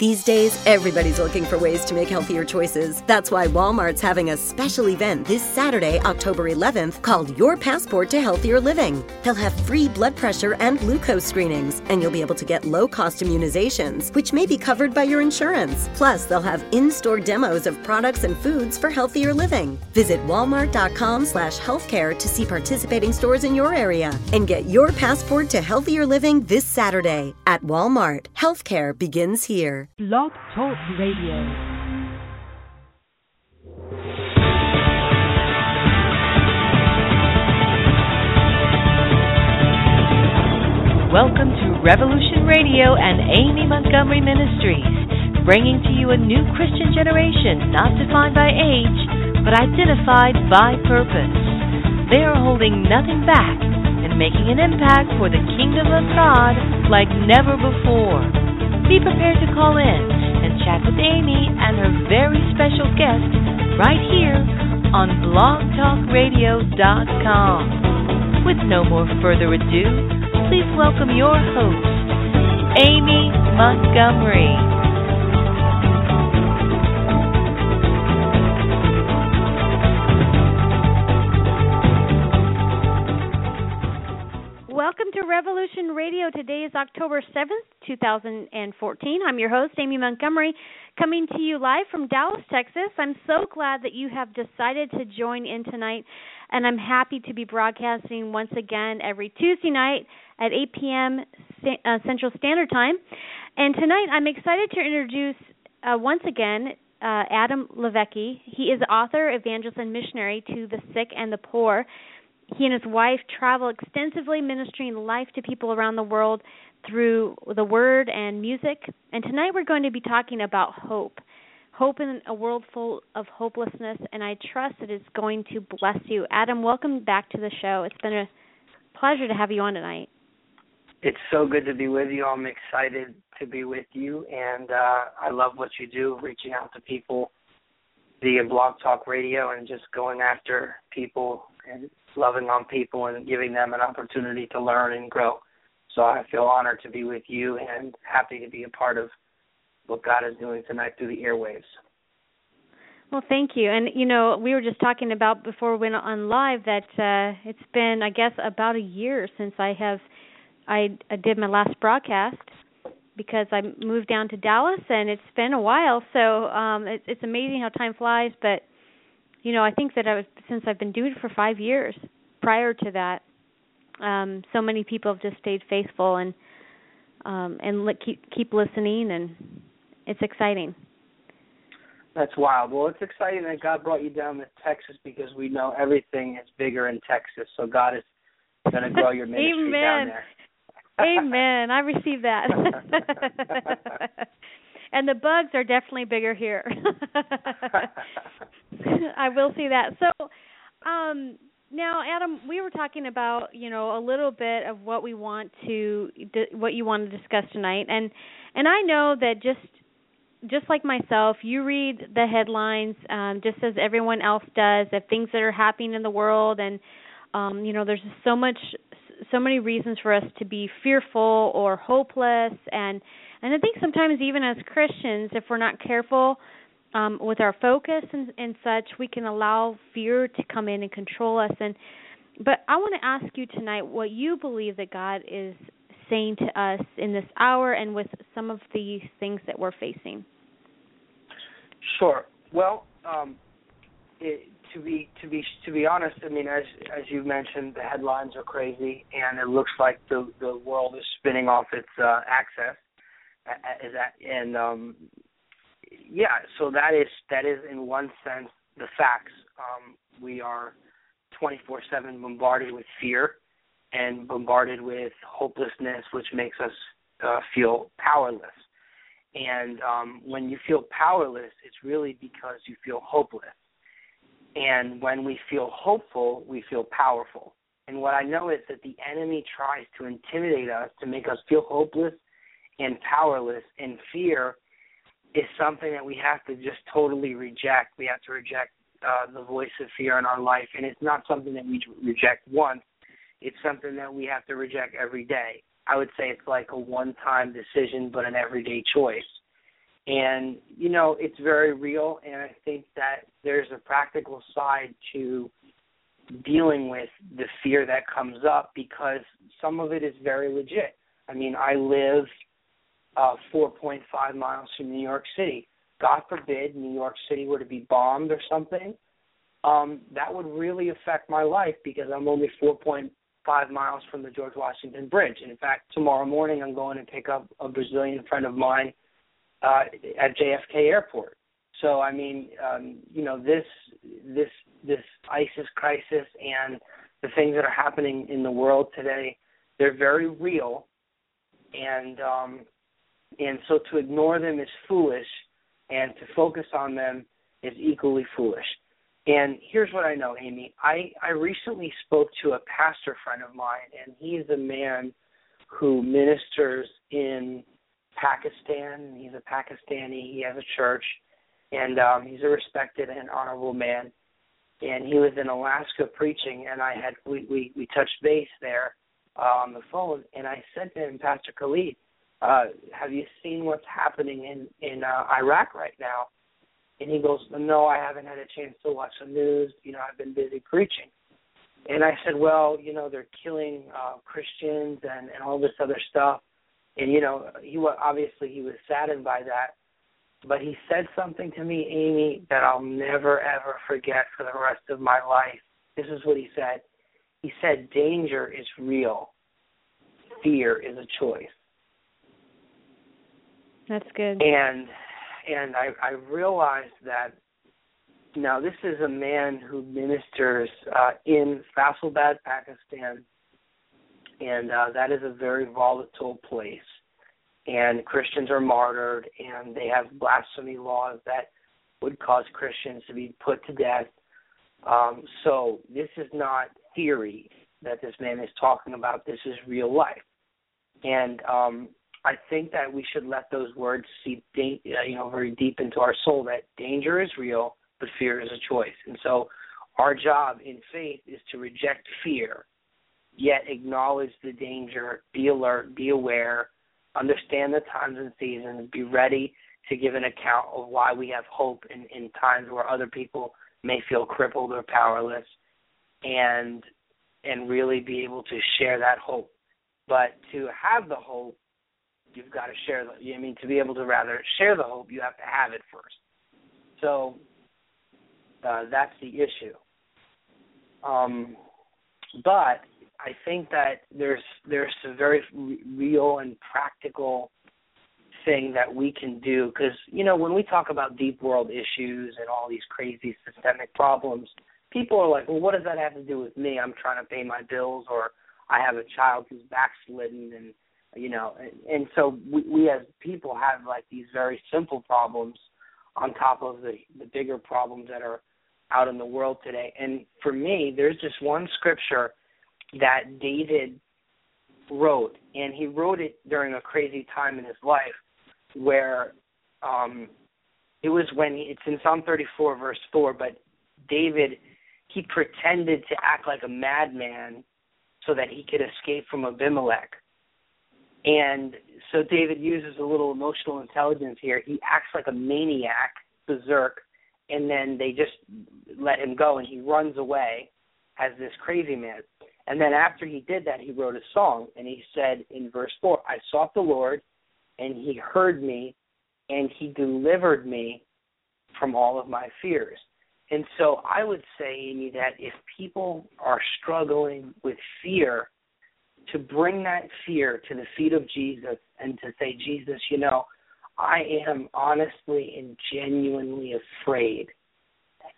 These days, everybody's looking for ways to make healthier choices. That's why Walmart's having a special event this Saturday, October 11th, called Your Passport to Healthier Living. They'll have free blood pressure and glucose screenings, and you'll be able to get low cost immunizations, which may be covered by your insurance. Plus, they'll have in store demos of products and foods for healthier living. Visit walmart.com slash healthcare to see participating stores in your area and get your passport to healthier living this Saturday. At Walmart, healthcare begins here. Blog Talk Radio. Welcome to Revolution Radio and Amy Montgomery Ministries, bringing to you a new Christian generation not defined by age, but identified by purpose. They are holding nothing back and making an impact for the kingdom of God like never before. Be prepared to call in and chat with Amy and her very special guest right here on blogtalkradio.com. With no more further ado, please welcome your host, Amy Montgomery. October 7th, 2014. I'm your host, Amy Montgomery, coming to you live from Dallas, Texas. I'm so glad that you have decided to join in tonight, and I'm happy to be broadcasting once again every Tuesday night at 8 p.m. uh, Central Standard Time. And tonight I'm excited to introduce uh, once again uh, Adam LiVecche. He is author, evangelist, and missionary to the sick and the poor. He and his wife travel extensively ministering life to people around the world through the word and music. And tonight we're going to be talking about hope. Hope in a world full of hopelessness, and I trust it is going to bless you. Adam, welcome back to the show. It's been a pleasure to have you on tonight. It's so good to be with you. I'm excited to be with you, and uh, I love what you do, reaching out to people via Blog Talk Radio and just going after people and loving on people and giving them an opportunity to learn and grow. So I feel honored to be with you and happy to be a part of what God is doing tonight through the airwaves. Well, thank you. And you know, we were just talking about before we went on live that uh it's been I guess about a year since I have I, I did my last broadcast because I moved down to Dallas and it's been a while. So um it, it's amazing how time flies, but you know, I think that I was since I've been doing it for 5 years. Prior to that, um so many people have just stayed faithful and um and li- keep keep listening and it's exciting. That's wild. Well, it's exciting that God brought you down to Texas because we know everything is bigger in Texas. So God is going to grow your ministry Amen. down there. Amen. I received that. and the bugs are definitely bigger here. I will see that. So, um now Adam, we were talking about, you know, a little bit of what we want to what you want to discuss tonight. And and I know that just just like myself, you read the headlines um just as everyone else does of things that are happening in the world and um you know there's so much so many reasons for us to be fearful or hopeless and and I think sometimes even as Christians if we're not careful um with our focus and and such we can allow fear to come in and control us and but I want to ask you tonight what you believe that God is saying to us in this hour and with some of the things that we're facing? Sure. Well, um, it, to be to be to be honest, I mean, as as you mentioned, the headlines are crazy, and it looks like the the world is spinning off its uh, axis. Is that and um, yeah, so that is that is in one sense the facts. Um, we are 24/7 bombarded with fear and bombarded with hopelessness, which makes us uh, feel powerless. And um, when you feel powerless, it's really because you feel hopeless. And when we feel hopeful, we feel powerful. And what I know is that the enemy tries to intimidate us to make us feel hopeless and powerless. And fear is something that we have to just totally reject. We have to reject uh, the voice of fear in our life. And it's not something that we reject once, it's something that we have to reject every day. I would say it's like a one time decision, but an everyday choice. And you know, it's very real, and I think that there's a practical side to dealing with the fear that comes up because some of it is very legit. I mean, I live uh, 4.5 miles from New York City. God forbid New York City were to be bombed or something, um, that would really affect my life because I'm only 4.5 miles from the George Washington Bridge. And in fact, tomorrow morning I'm going to pick up a Brazilian friend of mine uh, at JFK Airport. So I mean, um, you know, this this this ISIS crisis and the things that are happening in the world today, they're very real, and um, and so to ignore them is foolish, and to focus on them is equally foolish. And here's what I know, Amy. I I recently spoke to a pastor friend of mine, and he's a man who ministers in Pakistan. He's a Pakistani. He has a church, and um, he's a respected and honorable man. And he was in Alaska preaching, and I had we we, we touched base there uh, on the phone, and I said to him, Pastor Khalid, uh, have you seen what's happening in in uh, Iraq right now? And he goes, No, I haven't had a chance to watch the news. You know, I've been busy preaching. And I said, Well, you know, they're killing uh, Christians and and all this other stuff and you know he was obviously he was saddened by that but he said something to me amy that i'll never ever forget for the rest of my life this is what he said he said danger is real fear is a choice that's good and and i i realized that now this is a man who ministers uh in Faisalabad pakistan and uh, that is a very volatile place. And Christians are martyred, and they have blasphemy laws that would cause Christians to be put to death. Um, so this is not theory that this man is talking about. This is real life, and um, I think that we should let those words seep, uh, you know, very deep into our soul. That danger is real, but fear is a choice. And so, our job in faith is to reject fear yet acknowledge the danger, be alert, be aware, understand the times and seasons, be ready to give an account of why we have hope in, in times where other people may feel crippled or powerless and and really be able to share that hope. But to have the hope, you've got to share the I mean to be able to rather share the hope, you have to have it first. So uh, that's the issue. Um, but I think that there's there's a very real and practical thing that we can do because you know when we talk about deep world issues and all these crazy systemic problems, people are like, well, what does that have to do with me? I'm trying to pay my bills, or I have a child who's backslidden, and you know, and, and so we, we as people have like these very simple problems on top of the the bigger problems that are out in the world today. And for me, there's just one scripture that David wrote, and he wrote it during a crazy time in his life where um it was when he, it's in Psalm 34 verse 4, but David he pretended to act like a madman so that he could escape from Abimelech. And so David uses a little emotional intelligence here. He acts like a maniac, berserk, and then they just let him go and he runs away as this crazy man. And then after he did that, he wrote a song, and he said in verse 4 I sought the Lord, and he heard me, and he delivered me from all of my fears. And so I would say, Amy, that if people are struggling with fear, to bring that fear to the feet of Jesus and to say, Jesus, you know, I am honestly and genuinely afraid.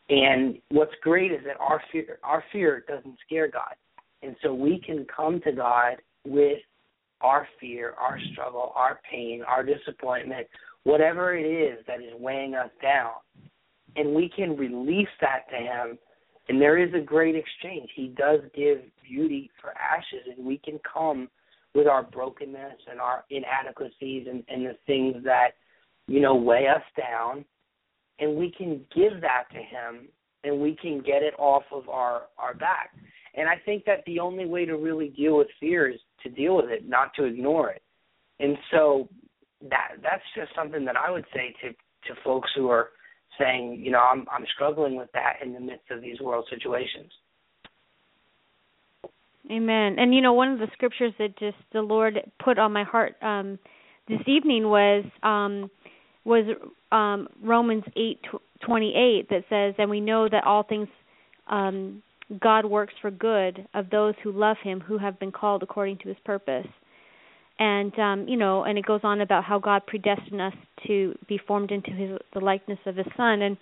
And what's great is that our fear our fear doesn't scare God. And so we can come to God with our fear, our struggle, our pain, our disappointment, whatever it is that is weighing us down. And we can release that to Him. And there is a great exchange. He does give beauty for ashes, and we can come with our brokenness and our inadequacies and, and the things that, you know, weigh us down. And we can give that to Him, and we can get it off of our, our back. And I think that the only way to really deal with fear is to deal with it, not to ignore it. And so that that's just something that I would say to to folks who are saying, you know, I'm I'm struggling with that in the midst of these world situations. Amen. And you know, one of the scriptures that just the Lord put on my heart um this evening was um was um Romans 8:28 that says, "And we know that all things um God works for good of those who love him who have been called according to his purpose." And um you know, and it goes on about how God predestined us to be formed into his the likeness of his son and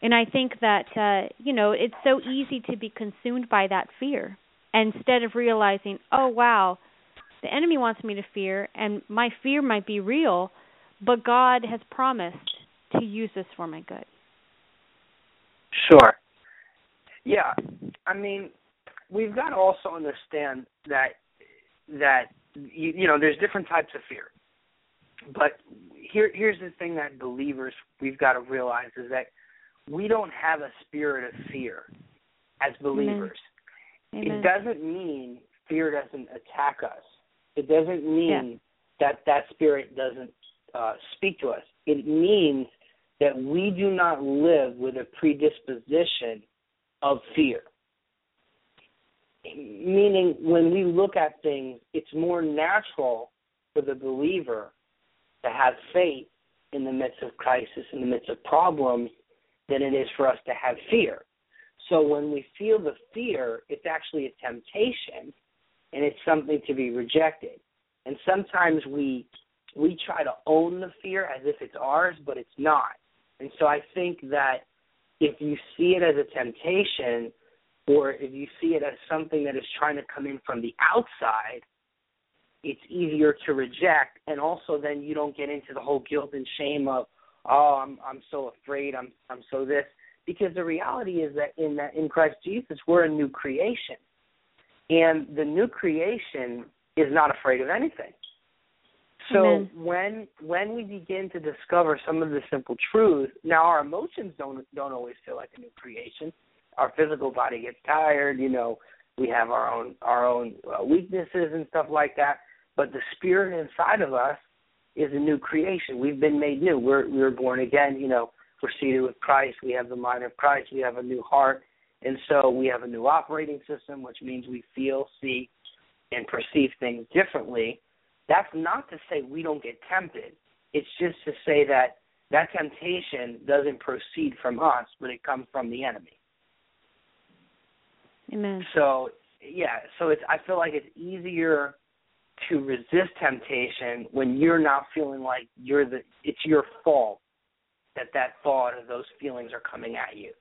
and I think that uh you know, it's so easy to be consumed by that fear instead of realizing, oh wow, the enemy wants me to fear, and my fear might be real, but God has promised to use this for my good. Sure. Yeah, I mean, we've got to also understand that that you, you know there's different types of fear, but here here's the thing that believers we've got to realize is that we don't have a spirit of fear as believers. Amen. It doesn't mean fear doesn't attack us. It doesn't mean yeah. that that spirit doesn't uh, speak to us. It means that we do not live with a predisposition of fear. Meaning, when we look at things, it's more natural for the believer to have faith in the midst of crisis, in the midst of problems, than it is for us to have fear. So when we feel the fear, it's actually a temptation and it's something to be rejected. And sometimes we we try to own the fear as if it's ours, but it's not. And so I think that if you see it as a temptation or if you see it as something that is trying to come in from the outside, it's easier to reject and also then you don't get into the whole guilt and shame of oh I'm I'm so afraid I'm I'm so this because the reality is that in that in Christ Jesus we're a new creation. And the new creation is not afraid of anything. So Amen. when when we begin to discover some of the simple truths, now our emotions don't don't always feel like a new creation. Our physical body gets tired, you know, we have our own our own uh, weaknesses and stuff like that, but the spirit inside of us is a new creation. We've been made new. We're we're born again, you know, we're seated with Christ, we have the mind of Christ, we have a new heart, and so we have a new operating system, which means we feel, see, and perceive things differently. That's not to say we don't get tempted. It's just to say that that temptation doesn't proceed from us, but it comes from the enemy. Amen. So yeah, so it's I feel like it's easier to resist temptation when you're not feeling like you're the it's your fault that that thought or those feelings are coming at you.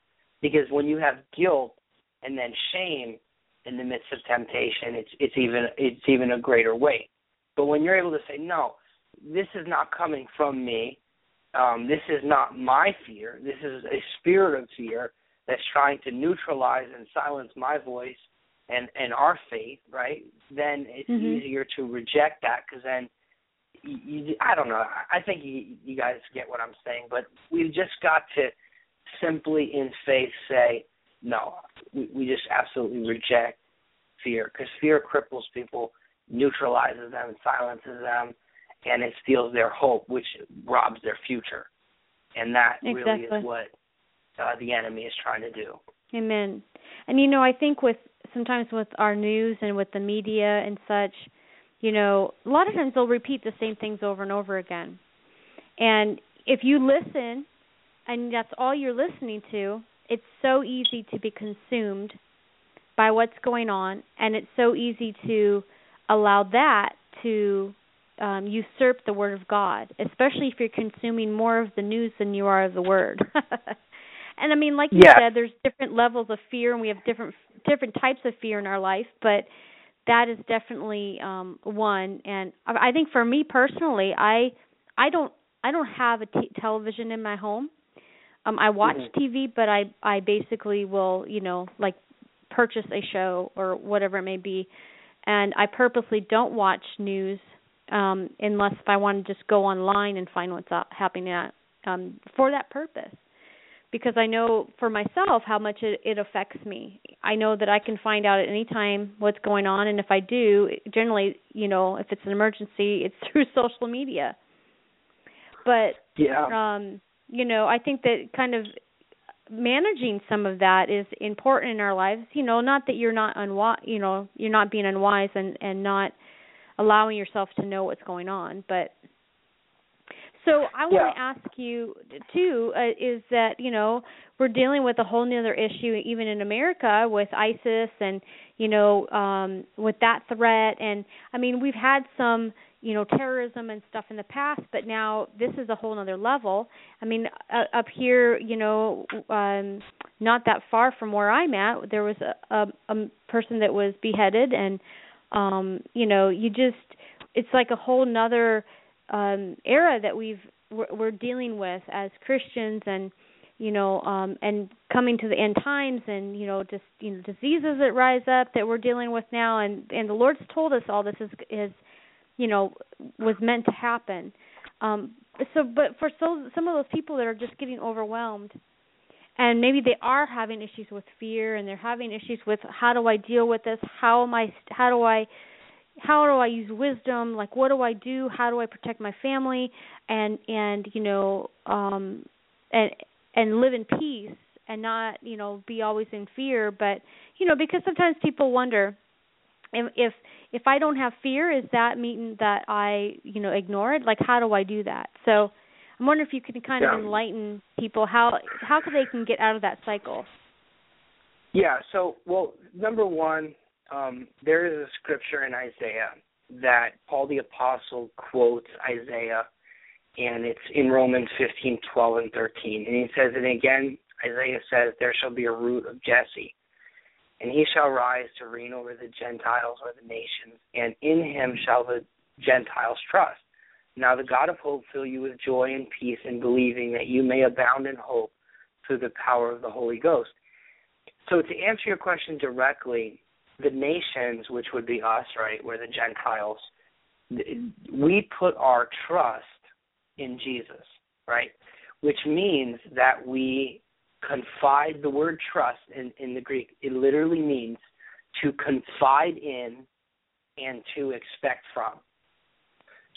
Because when you have guilt and then shame in the midst of temptation, it's it's even it's even a greater weight. But when you're able to say, No, this is not coming from me, um, this is not my fear, this is a spirit of fear that's trying to neutralize and silence my voice and and our faith, right? Then it's mm-hmm. easier to reject that because then you, you, I don't know. I think you, you guys get what I'm saying, but we've just got to simply in faith say, no, we, we just absolutely reject fear because fear cripples people, neutralizes them, silences them, and it steals their hope, which robs their future. And that exactly. really is what uh, the enemy is trying to do. Amen. And you know, I think with sometimes with our news and with the media and such, you know, a lot of times they'll repeat the same things over and over again. And if you listen and that's all you're listening to, it's so easy to be consumed by what's going on and it's so easy to allow that to um, usurp the word of God, especially if you're consuming more of the news than you are of the word. and I mean, like you yeah. said, there's different levels of fear, and we have different different types of fear in our life. But that is definitely um one and i think for me personally i i don't i don't have a t- television in my home um i watch mm-hmm. tv but i i basically will you know like purchase a show or whatever it may be and i purposely don't watch news um unless if i want to just go online and find what's happening at, um for that purpose because I know for myself how much it, it affects me. I know that I can find out at any time what's going on, and if I do, generally, you know, if it's an emergency, it's through social media. But yeah. um, you know, I think that kind of managing some of that is important in our lives. You know, not that you're not unwise, you know, you're not being unwise and and not allowing yourself to know what's going on, but so I want to ask you too uh, is that you know we're dealing with a whole other issue even in America with ISIS and you know um with that threat. And I mean we've had some you know terrorism and stuff in the past but now this is a whole other level. I mean uh, up here you know um not that far from where i'm at there was a, a a person that was beheaded and um you know you just it's like a whole nother um era that we've we're, we're dealing with as christians and you know um and coming to the end times and you know just you know diseases that rise up that we're dealing with now. And and the lord's told us all this is is you know was meant to happen. Um so but for so some of those people that are just getting overwhelmed and maybe they are having issues with fear and they're having issues with how do I deal with this? How am I how do I how do I use wisdom like what do I do how do I protect my family and and you know um and and live in peace and not you know be always in fear but you know because sometimes people wonder if if if I don't have fear, is that mean that I, you know, ignore it? Like, how do I do that? So, I'm wondering if you can kind yeah. of enlighten people how how can they can get out of that cycle. Yeah. So, well, number one, um, there is a scripture in Isaiah that Paul the apostle quotes Isaiah, and it's in Romans 15, 12, and 13, and he says, and again, Isaiah says, "There shall be a root of Jesse." and he shall rise to reign over the Gentiles or the nations, and in him shall the Gentiles trust. Now the God of hope fill you with joy and peace in believing that you may abound in hope through the power of the Holy Ghost. So to answer your question directly, the nations, which would be us, right, we're the Gentiles, we put our trust in Jesus, right? Which means that we confide the word trust in, in the Greek, it literally means to confide in and to expect from.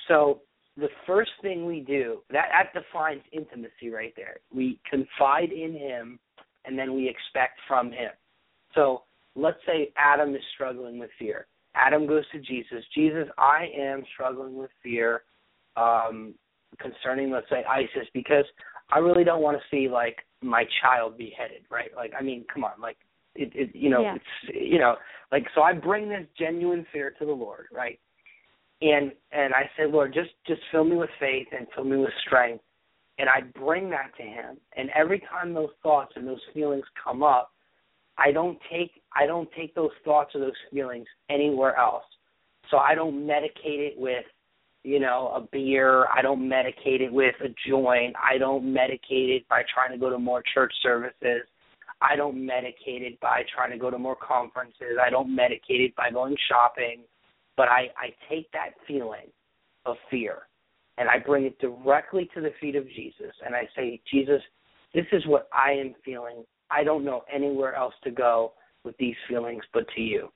So the first thing we do, that, that defines intimacy right there. We confide in him and then we expect from him. So let's say Adam is struggling with fear. Adam goes to Jesus. Jesus, I am struggling with fear um, concerning, let's say, ISIS because I really don't want to see like my child beheaded, right? Like, I mean, come on, like, it, it you know, yeah. it's, you know, like, so I bring this genuine fear to the Lord, right? And and I say, Lord, just just fill me with faith and fill me with strength, and I bring that to Him. And every time those thoughts and those feelings come up, I don't take I don't take those thoughts or those feelings anywhere else. So I don't medicate it with you know, a beer. I don't medicate it with a joint. I don't medicate it by trying to go to more church services. I don't medicate it by trying to go to more conferences. I don't medicate it by going shopping. But I, I take that feeling of fear and I bring it directly to the feet of Jesus and I say, Jesus, this is what I am feeling. I don't know anywhere else to go with these feelings but to you.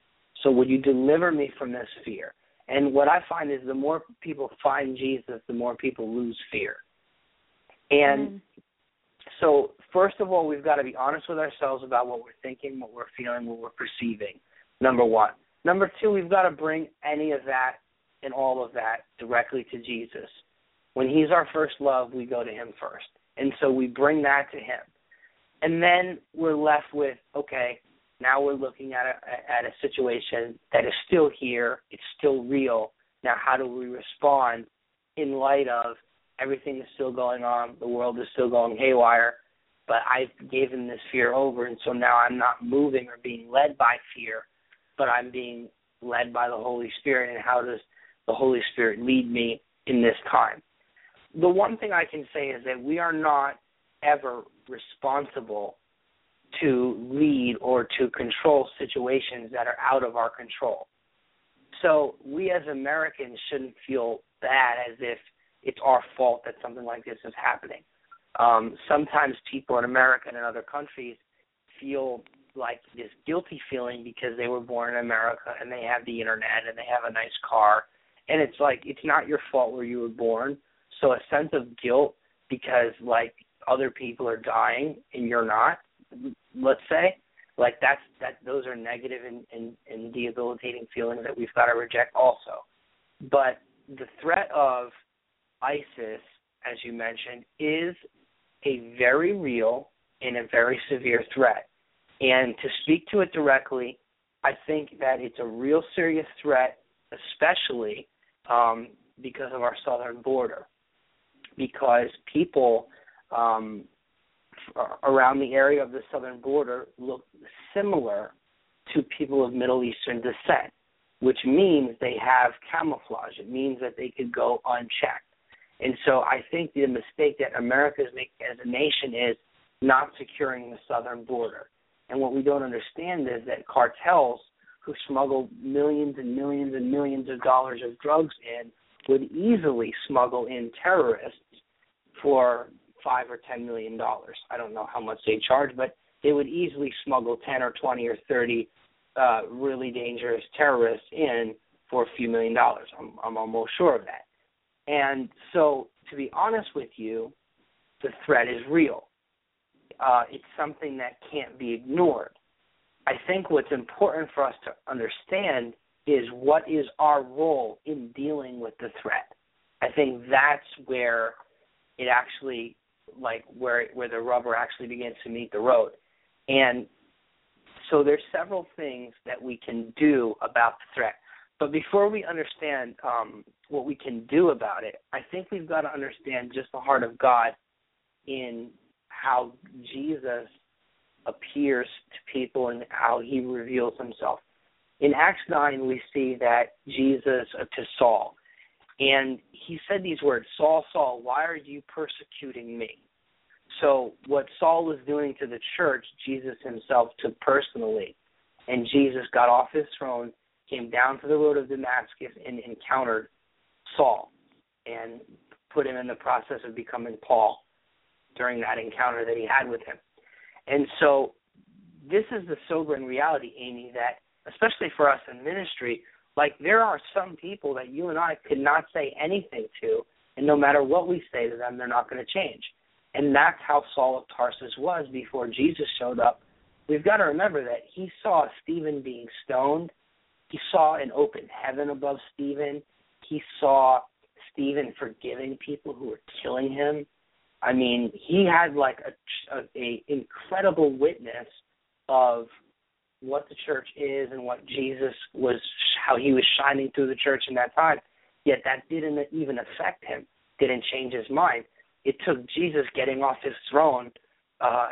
So would you deliver me from this fear? And what I find is the more people find Jesus, the more people lose fear. And mm. so, first of all, we've got to be honest with ourselves about what we're thinking, what we're feeling, what we're perceiving. Number one. Number two, we've got to bring any of that and all of that directly to Jesus. When He's our first love, we go to Him first. And so we bring that to Him. And then we're left with, okay, now we're looking at a at a situation that is still here. It's still real. Now, how do we respond in light of everything is still going on? The world is still going haywire. But I've given this fear over, and so now I'm not moving or being led by fear, but I'm being led by the Holy Spirit. And how does the Holy Spirit lead me in this time? The one thing I can say is that we are not ever responsible to lead or to control situations that are out of our control. So we as Americans shouldn't feel bad as if it's our fault that something like this is happening. Um, sometimes people in America and in other countries feel like this guilty feeling because they were born in America and they have the internet and they have a nice car. And it's like it's not your fault where you were born. So a sense of guilt because like other people are dying and you're not, let's say, like that's that those are negative and, and, and debilitating feelings that we've got to reject also. But the threat of ISIS, as you mentioned, is a very real and a very severe threat. And to speak to it directly, I think that it's a real serious threat, especially um, because of our southern border. Because people um, around the area of the southern border look similar to people of Middle Eastern descent, which means they have camouflage. It means that they could go unchecked. And so I think the mistake that America is making as a nation is not securing the southern border. And what we don't understand is that cartels who smuggle millions and millions and millions of dollars of drugs in would easily smuggle in terrorists for five or ten million dollars. I don't know how much they charge, but they would easily smuggle ten or twenty or thirty uh, really dangerous terrorists in for a few million dollars. I'm, I'm almost sure of that. And so, to be honest with you, the threat is real. Uh, it's something that can't be ignored. I think what's important for us to understand is what is our role in dealing with the threat. I think that's where it actually like where where the rubber actually begins to meet the road. And so there's several things that we can do about the threat. But before we understand um, what we can do about it, I think we've got to understand just the heart of God in how Jesus appears to people and how he reveals himself. In Acts 9, we see that Jesus uh, to Saul, and he said these words Saul, Saul, why are you persecuting me? So, what Saul was doing to the church, Jesus himself took personally. And Jesus got off his throne, came down to the road of Damascus, and encountered Saul and put him in the process of becoming Paul during that encounter that he had with him. And so, this is the sobering reality, Amy, that especially for us in ministry, like there are some people that you and I could not say anything to, and no matter what we say to them, they're not going to change. And that's how Saul of Tarsus was before Jesus showed up. We've got to remember that he saw Stephen being stoned. He saw an open heaven above Stephen. He saw Stephen forgiving people who were killing him. I mean, he had like a, a, a incredible witness of what the church is and what Jesus was, how he was shining through the church in that time. Yet that didn't even affect him, didn't change his mind. It took Jesus getting off his throne uh,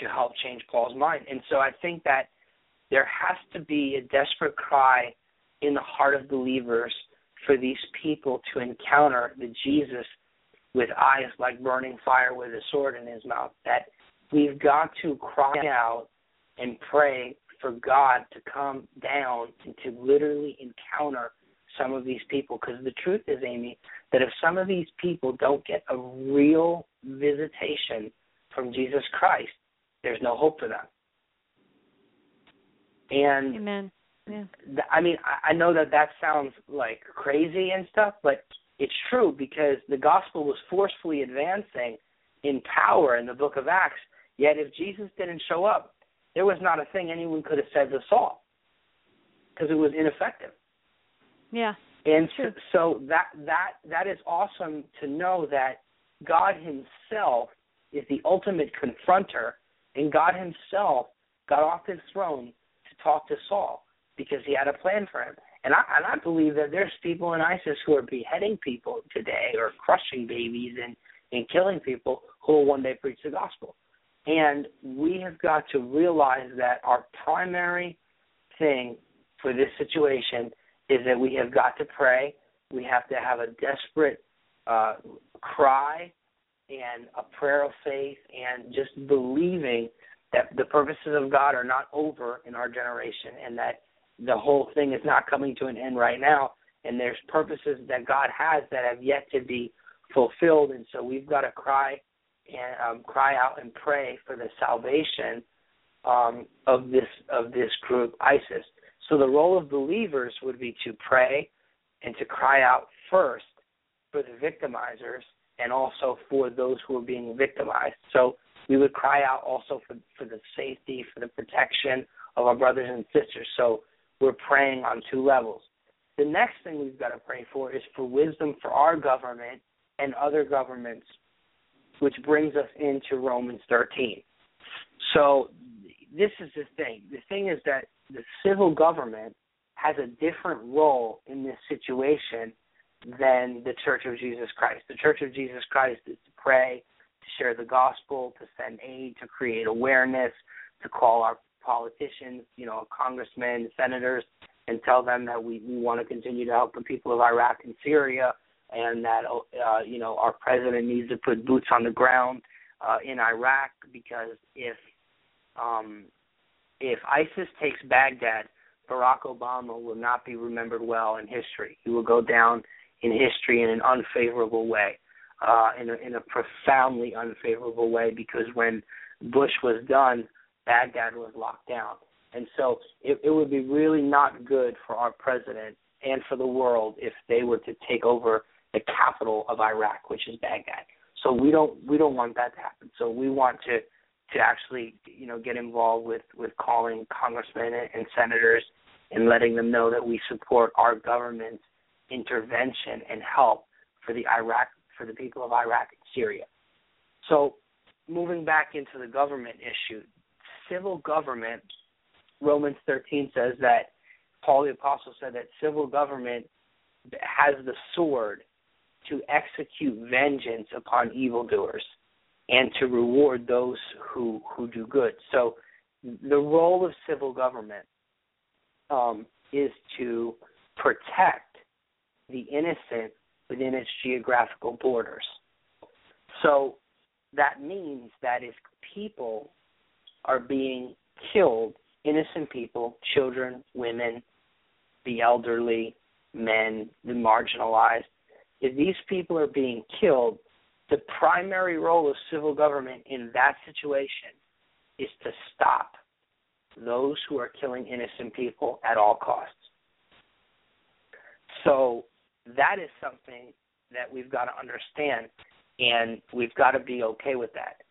to help change Paul's mind. And so I think that there has to be a desperate cry in the heart of believers for these people to encounter the Jesus with eyes like burning fire with a sword in his mouth. That we've got to cry out and pray for God to come down and to literally encounter some of these people. Because the truth is, Amy, that if some of these people don't get a real visitation from Jesus Christ, there's no hope for them. And Amen. Yeah. Th- I mean, I, I know that that sounds like crazy and stuff, but it's true because the gospel was forcefully advancing in power in the book of Acts. Yet, if Jesus didn't show up, there was not a thing anyone could have said to Saul because it was ineffective. Yeah. And so, so that that that is awesome to know that God Himself is the ultimate confronter, and God Himself got off His throne to talk to Saul because He had a plan for him. And I and I believe that there's people in ISIS who are beheading people today, or crushing babies and and killing people who will one day preach the gospel. And we have got to realize that our primary thing for this situation is that we have got to pray. We have to have a desperate uh, cry and a prayer of faith and just believing that the purposes of God are not over in our generation and that the whole thing is not coming to an end right now and there's purposes that God has that have yet to be fulfilled and so we've got to cry and um, cry out and pray for the salvation um, of this of this group ISIS. So the role of believers would be to pray and to cry out first for the victimizers and also for those who are being victimized. So we would cry out also for for the safety, for the protection of our brothers and sisters. So we're praying on two levels. The next thing we've got to pray for is for wisdom for our government and other governments, which brings us into Romans 13. So this is the thing. The thing is that the civil government has a different role in this situation than the Church of Jesus Christ. The Church of Jesus Christ is to pray, to share the gospel, to send aid, to create awareness, to call our politicians, you know, congressmen, senators, and tell them that we, we want to continue to help the people of Iraq and Syria, and that uh, you know our president needs to put boots on the ground uh, in Iraq because if um, if ISIS takes Baghdad, Barack Obama will not be remembered well in history. He will go down in history in an unfavorable way, uh, in a, in a profoundly unfavorable way because when Bush was done, Baghdad was locked down. And so it, it would be really not good for our president and for the world if they were to take over the capital of Iraq, which is Baghdad. So we don't we don't want that to happen. So we want to to actually you know get involved with with calling congressmen and senators and letting them know that we support our government's intervention and help for the Iraq for the people of Iraq and Syria. So moving back into the government issue, civil government, Romans 13 says that Paul the Apostle said that civil government has the sword to execute vengeance upon evildoers and to reward those who, who do good. So the role of civil government um, is to protect the innocent within its geographical borders. So that means that if people are being killed, innocent people, children, women, the elderly, men, the marginalized, if these people are being killed, the primary role of civil government in that situation is to stop those who are killing innocent people at all costs. So that is something that we've got to understand, and we've got to be okay with that.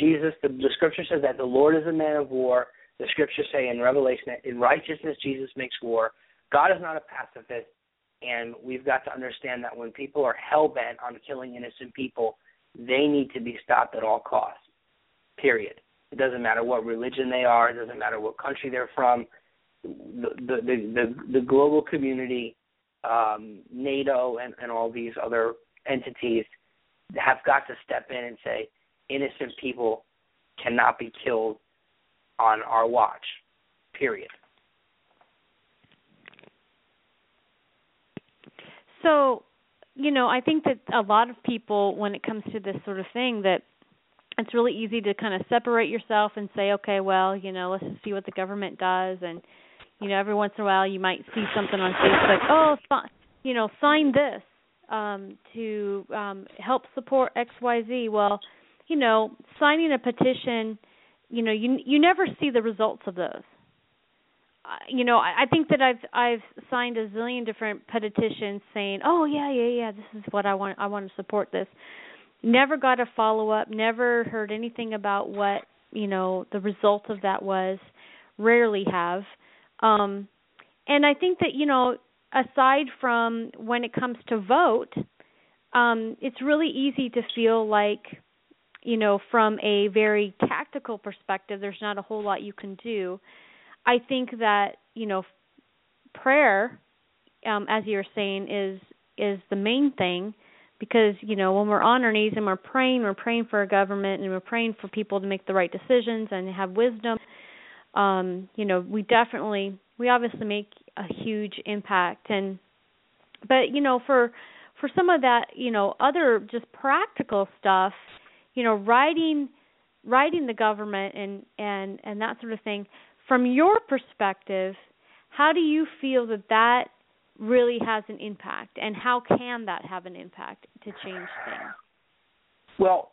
Jesus, the, the scripture says that the Lord is a man of war. The scriptures say in Revelation that in righteousness Jesus makes war. God is not a pacifist, and we've got to understand that when people are hell bent on killing innocent people, they need to be stopped at all costs. Period. It doesn't matter what religion they are. It doesn't matter what country they're from. The the the, the, the global community, um, NATO, and, and all these other entities have got to step in and say innocent people cannot be killed on our watch. Period. So, you know, I think that a lot of people, when it comes to this sort of thing, that it's really easy to kind of separate yourself and say, okay, well, you know, let's see what the government does, and you know, every once in a while you might see something on Facebook, oh, you know, sign this um, to um, help support X Y Z. Well, you know, signing a petition, you know, you you never see the results of those. You know, I, I think that I've I've signed a zillion different petitions saying, "Oh yeah, yeah, yeah, this is what I want. I want to support this." Never got a follow up. Never heard anything about what you know the result of that was. Rarely have. Um, and I think that you know, aside from when it comes to vote, um, it's really easy to feel like you know, from a very tactical perspective, there's not a whole lot you can do. I think that, you know, prayer, um, as you're saying, is is the main thing because, you know, when we're on our knees and we're praying, we're praying for our government and we're praying for people to make the right decisions and have wisdom. Um, you know, we definitely we obviously make a huge impact and but, you know, for for some of that, you know, other just practical stuff, you know writing writing the government and and and that sort of thing from your perspective how do you feel that that really has an impact? And how can that have an impact to change things? Well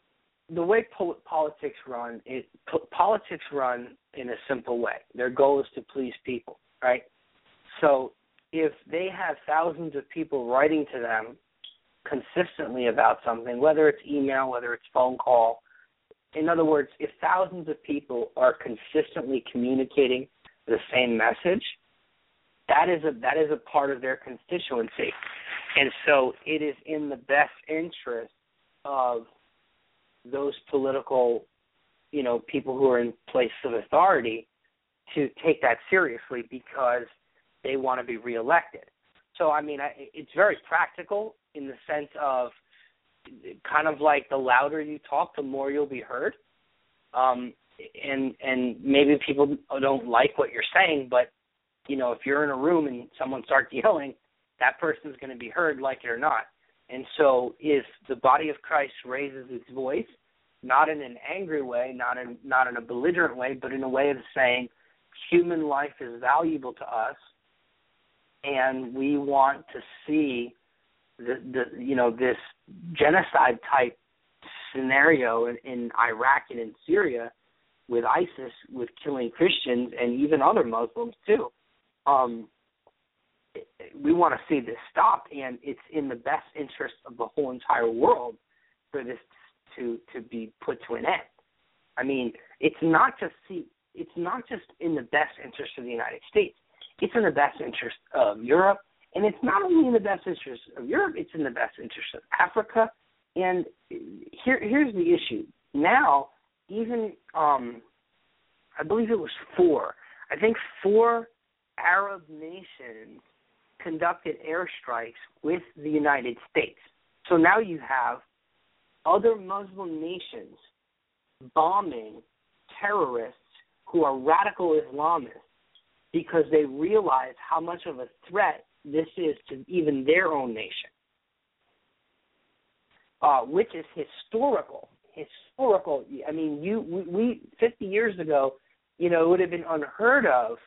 the way po- politics run it po- politics run in a simple way. Their goal is to please people right? So if they have thousands of people writing to them consistently about something, whether it's email, whether it's phone call. In other words, if thousands of people are consistently communicating the same message, that is a that is a part of their constituency. And so it is in the best interest of those political, you know, people who are in place of authority to take that seriously because they want to be reelected. So I mean, I, it's very practical in the sense of kind of like the louder you talk, the more you'll be heard. Um, and and maybe people don't like what you're saying, but you know, if you're in a room and someone starts yelling, that person's going to be heard, like it or not. And so, if the body of Christ raises its voice, not in an angry way, not in not in a belligerent way, but in a way of saying, human life is valuable to us, and we want to see the, the you know this genocide type scenario in, in Iraq and in Syria with ISIS with killing Christians and even other Muslims too. Um, we want to see this stop, and it's in the best interest of the whole entire world for this to to be put to an end. I mean, it's not just see, it's not just in the best interest of the United States. It's in the best interest of Europe, and it's not only in the best interest of Europe. It's in the best interest of Africa. And here, here's the issue. Now, even um, I believe it was four. I think four Arab nations conducted airstrikes with the United States. So now you have other Muslim nations bombing terrorists who are radical Islamists because they realize how much of a threat this is to even their own nation, uh, which is historical. Historical. I mean, you we, we 50 years ago, you know, it would have been unheard of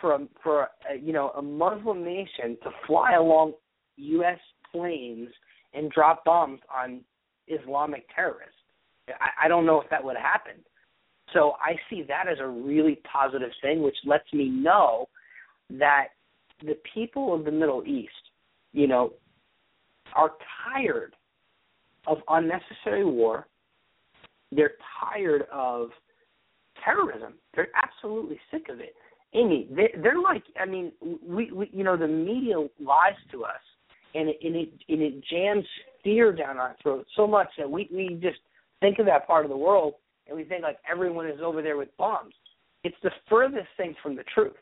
for a, for a, you know a Muslim nation to fly along U.S. planes and drop bombs on Islamic terrorists. I, I don't know if that would have happened. So I see that as a really positive thing, which lets me know that the people of the Middle East, you know, are tired of unnecessary war. They're tired of terrorism. They're absolutely sick of it. Amy, they, they're like, I mean, we, we, you know, the media lies to us, and it, and it, and it jams fear down our throats so much that we, we just think of that part of the world and we think like everyone is over there with bombs. It's the furthest thing from the truth,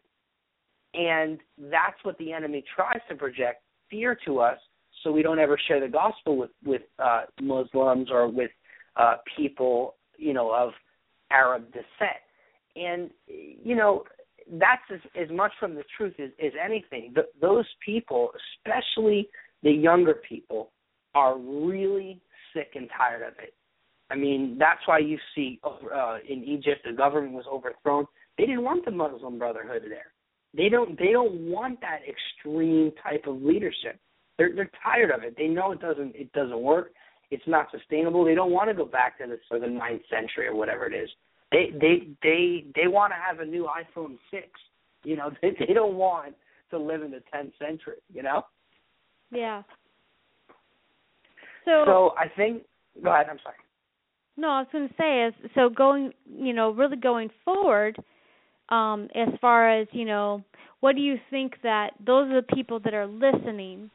and that's what the enemy tries to project fear to us, so we don't ever share the gospel with with uh, Muslims or with uh, people, you know, of Arab descent. And you know, that's as, as much from the truth as, as anything. Those people, especially the younger people, are really sick and tired of it. I mean, that's why you see uh, in Egypt the government was overthrown. They didn't want the Muslim Brotherhood there. They don't. They don't want that extreme type of leadership. They're they're tired of it. They know it doesn't it doesn't work. It's not sustainable. They don't want to go back to the sort of the ninth century or whatever it is. They they they they want to have a new iPhone six. You know, they they don't want to live in the tenth century. You know. Yeah. So. So I think. Go ahead. I'm sorry. No, I was going to say is so going, you know, really going forward. Um, as far as you know, what do you think that those are the people that are listening,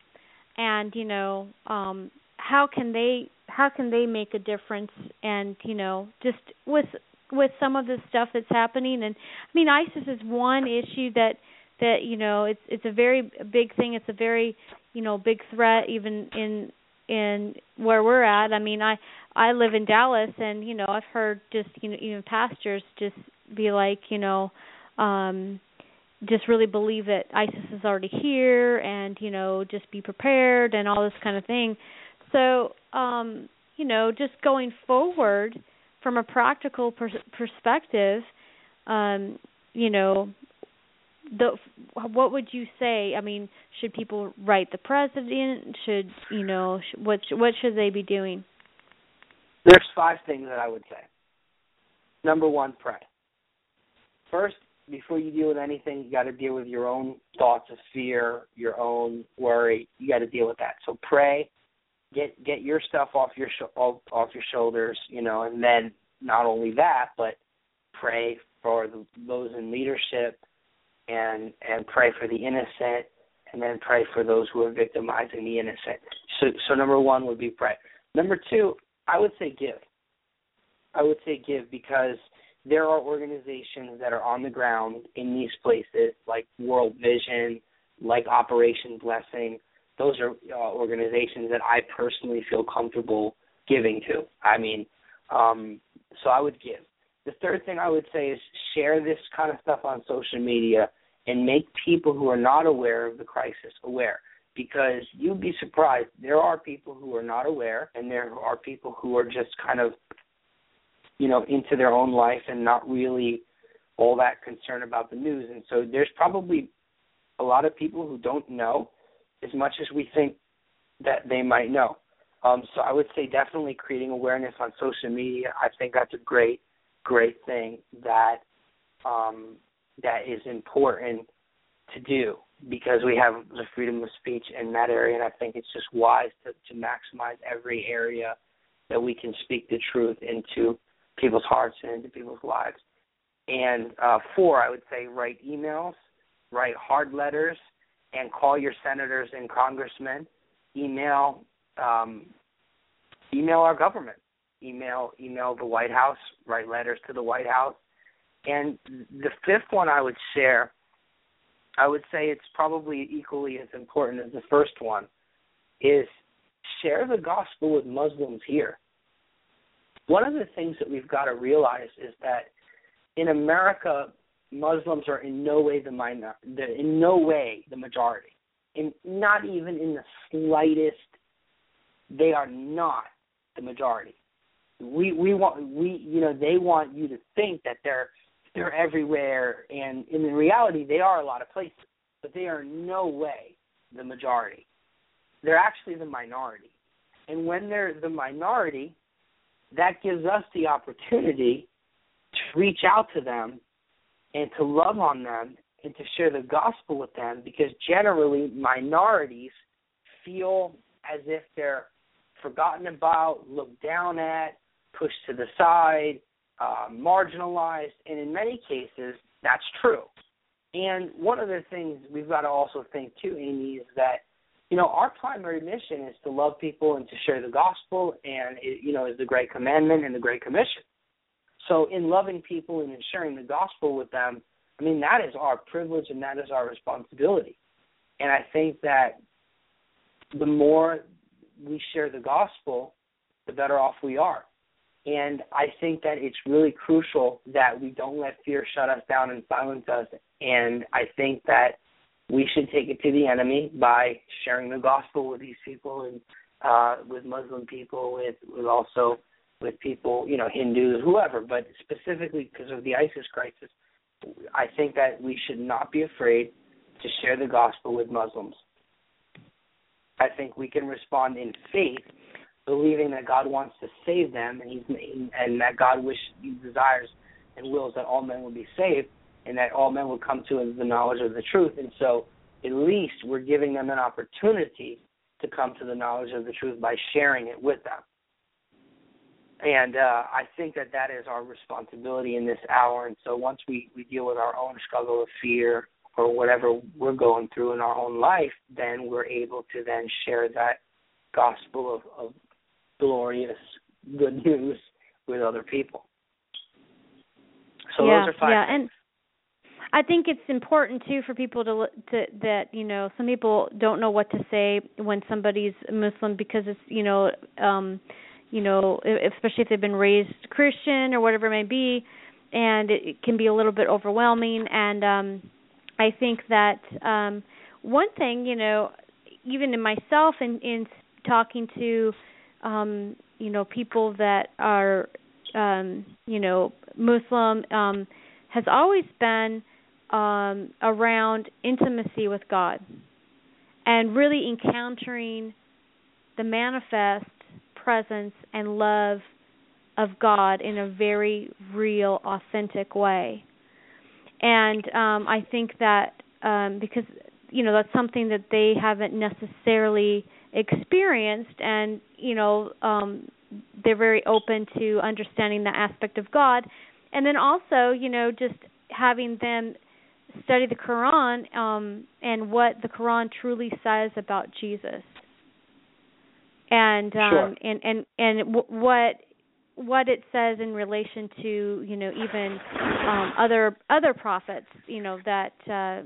and you know, um, how can they how can they make a difference? And you know, just with with some of the stuff that's happening. And I mean ISIS is one issue that that you know it's it's a very big thing. It's a very you know big threat even in in where we're at. I mean I I live in Dallas and you know I've heard just you know even pastors just be like you know um just really believe that ISIS is already here and you know just be prepared and all this kind of thing so um you know just going forward from a practical per- perspective, um, you know, the what would you say? I mean, should people write the president? Should you know sh- what what should they be doing? There's five things that I would say. Number one, pray. First, before you deal with anything, you got to deal with your own thoughts of fear, your own worry. You got to deal with that. So pray, get get your stuff off your sh- off, your shoulders, you know, and then not only that, but pray for the, those in leadership and and pray for the innocent and then pray for those who are victimizing the innocent. So so number 1 would be pray. Number 2, I would say give. I would say give because there are organizations that are on the ground in these places like World Vision, like Operation Blessing. Those are uh, organizations that I personally feel comfortable giving to. I mean, um, so I would give. The third thing I would say is share this kind of stuff on social media and make people who are not aware of the crisis aware because you'd be surprised there are people who are not aware and there are people who are just kind of you know into their own life and not really all that concerned about the news. And so there's probably a lot of people who don't know as much as we think that they might know. Um, so I would say definitely creating awareness on social media. I think that's a great, great thing that um, that is important to do because we have the freedom of speech in that area, and I think it's just wise to, to maximize every area that we can speak the truth into people's hearts and into people's lives. And uh, four, I would say write emails, write hard letters, and call your senators and congressmen. Email um, email our government, email email the White House, write letters to the White House. And the fifth one I would share, I would say it's probably equally as important as the first one, is share the gospel with Muslims here. One of the things that we've got to realize is that in America, Muslims are in no way the minor, in no way the majority, and not even in the slightest. They are not the majority. We we want we you know they want you to think that they're they're everywhere, and in reality they are a lot of places, but they are no way the majority. They're actually the minority, and when they're the minority, that gives us the opportunity to reach out to them and to love on them and to share the gospel with them because generally minorities feel as if they're forgotten about, looked down at, pushed to the side, uh, marginalized, and in many cases, that's true. And one of the things we've got to also think too, Amy, is that you know our primary mission is to love people and to share the gospel, and it, you know is the Great Commandment and the Great Commission. So in loving people and in sharing the gospel with them, I mean that is our privilege and that is our responsibility. And I think that the more we share the gospel, the better off we are. And I think that it's really crucial that we don't let fear shut us down and silence us. And I think that we should take it to the enemy by sharing the gospel with these people and uh, with Muslim people, with with also with people, you know, Hindus, whoever. But specifically because of the ISIS crisis, I think that we should not be afraid to share the gospel with Muslims. I think we can respond in faith, believing that God wants to save them, and He's and that God wishes, desires, and wills that all men will be saved, and that all men will come to the knowledge of the truth. And so, at least we're giving them an opportunity to come to the knowledge of the truth by sharing it with them. And uh, I think that that is our responsibility in this hour. And so once we, we deal with our own struggle of fear or whatever we're going through in our own life, then we're able to then share that gospel of, of glorious good news with other people. So yeah, those are five. Yeah, and I think it's important too for people to to that you know some people don't know what to say when somebody's Muslim because it's you know um you know especially if they've been raised Christian or whatever it may be and it, can be a little bit overwhelming. And um I think that um one thing, you know, even in myself in in talking to um you know people that are um you know Muslim um has always been um around intimacy with God and really encountering the manifest presence and love of God in a very real authentic way. And um I think that um because you know that's something that they haven't necessarily experienced and you know um they're very open to understanding that aspect of God. And then also you know just having them study the Quran um and what the Quran truly says about Jesus and um sure. and and and w- what what it says in relation to you know even um other other prophets you know that uh